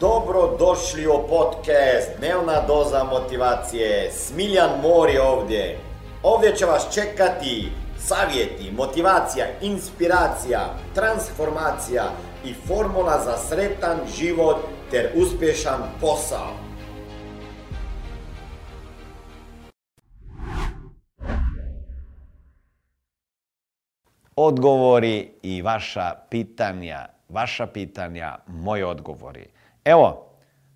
Dobro došli u podcast Dnevna doza motivacije. Smiljan Mori ovdje. Ovdje će vas čekati savjeti, motivacija, inspiracija, transformacija i formula za sretan život ter uspješan posao. Odgovori i vaša pitanja, vaša pitanja, moji odgovori. Evo,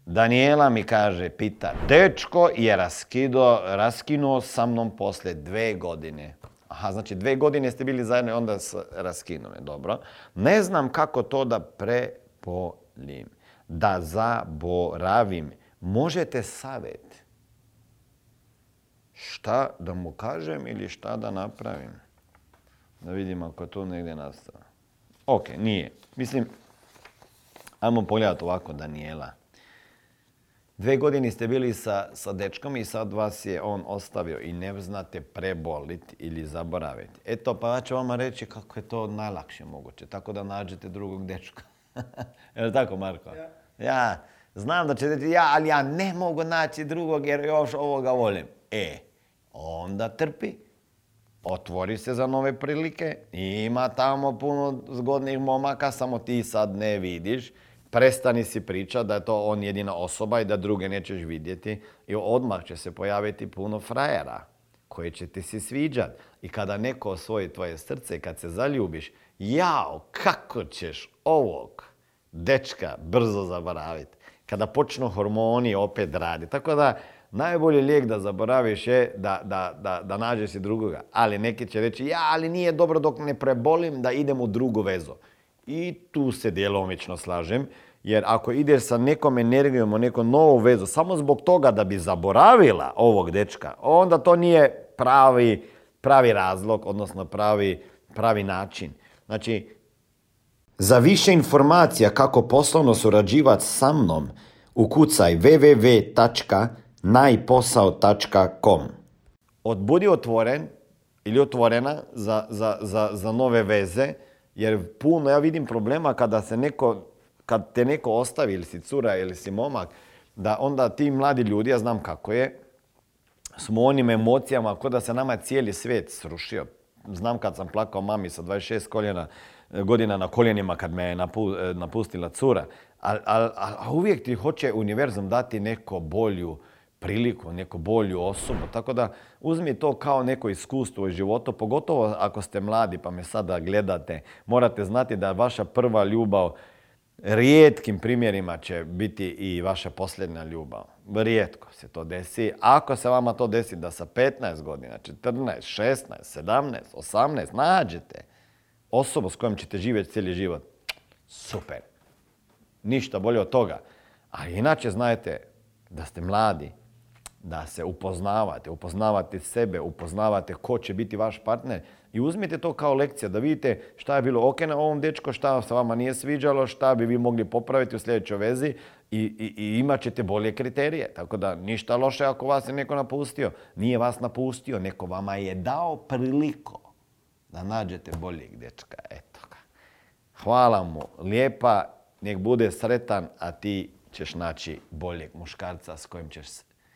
Daniela mi kaže, pita, dečko je raskido, raskinuo sa mnom posle dve godine. Aha, znači dve godine ste bili zajedno i onda se raskinuli, dobro. Ne znam kako to da prepolim, da zaboravim. Možete savjet. Šta da mu kažem ili šta da napravim? Da vidimo ako to negdje nastava. Ok, nije. Mislim, ajmo pogledati ovako Daniela. Dve godine ste bili sa, sa dečkom i sad vas je on ostavio i ne znate preboliti ili zaboraviti. Eto, pa ja ću vama reći kako je to najlakše moguće. Tako da nađete drugog dečka. je li tako, Marko? Ja. ja. Znam da ćete reći, ja, ali ja ne mogu naći drugog jer još ovoga volim. E, onda trpi. Otvori se za nove prilike. Ima tamo puno zgodnih momaka, samo ti sad ne vidiš prestani si priča da je to on jedina osoba i da druge nećeš vidjeti i odmah će se pojaviti puno frajera koje će ti se sviđati. I kada neko osvoji tvoje srce, kad se zaljubiš, jao, kako ćeš ovog dečka brzo zaboraviti. Kada počnu hormoni opet raditi. Tako da, najbolji lijek da zaboraviš je da, da, da, da nađeš si drugoga. Ali neki će reći, ja, ali nije dobro dok ne prebolim da idem u drugu vezu. I tu se djelomično slažem, jer ako ideš sa nekom energijom u neku novu vezu samo zbog toga da bi zaboravila ovog dečka, onda to nije pravi, pravi razlog, odnosno pravi, pravi način. Znači, za više informacija kako poslovno surađivati sa mnom, ukucaj www.najposao.com Od budi otvoren ili otvorena za, za, za, za nove veze, jer puno ja vidim problema kada se neko, kad te neko ostavi ili si cura ili si momak, da onda ti mladi ljudi, ja znam kako je, smo onim emocijama, kao da se nama cijeli svijet srušio. Znam kad sam plakao mami sa 26 koljena, godina na koljenima kad me je napustila cura. A, uvijek ti hoće univerzum dati neko bolju, priliku, neku bolju osobu. Tako da uzmi to kao neko iskustvo u životu, pogotovo ako ste mladi pa me sada gledate. Morate znati da vaša prva ljubav rijetkim primjerima će biti i vaša posljednja ljubav. Rijetko se to desi. Ako se vama to desi da sa 15 godina, 14, 16, 17, 18 nađete osobu s kojom ćete živjeti cijeli život, super. Ništa bolje od toga. A inače znajte da ste mladi, da se upoznavate, upoznavate sebe, upoznavate ko će biti vaš partner i uzmite to kao lekcija da vidite šta je bilo ok na ovom dečko, šta se vama nije sviđalo, šta bi vi mogli popraviti u sljedećoj vezi i, i, imat ćete bolje kriterije. Tako da ništa loše ako vas je neko napustio. Nije vas napustio, neko vama je dao priliku da nađete boljeg dečka. Eto ga. Hvala mu, lijepa, nek bude sretan, a ti ćeš naći boljeg muškarca s kojim ćeš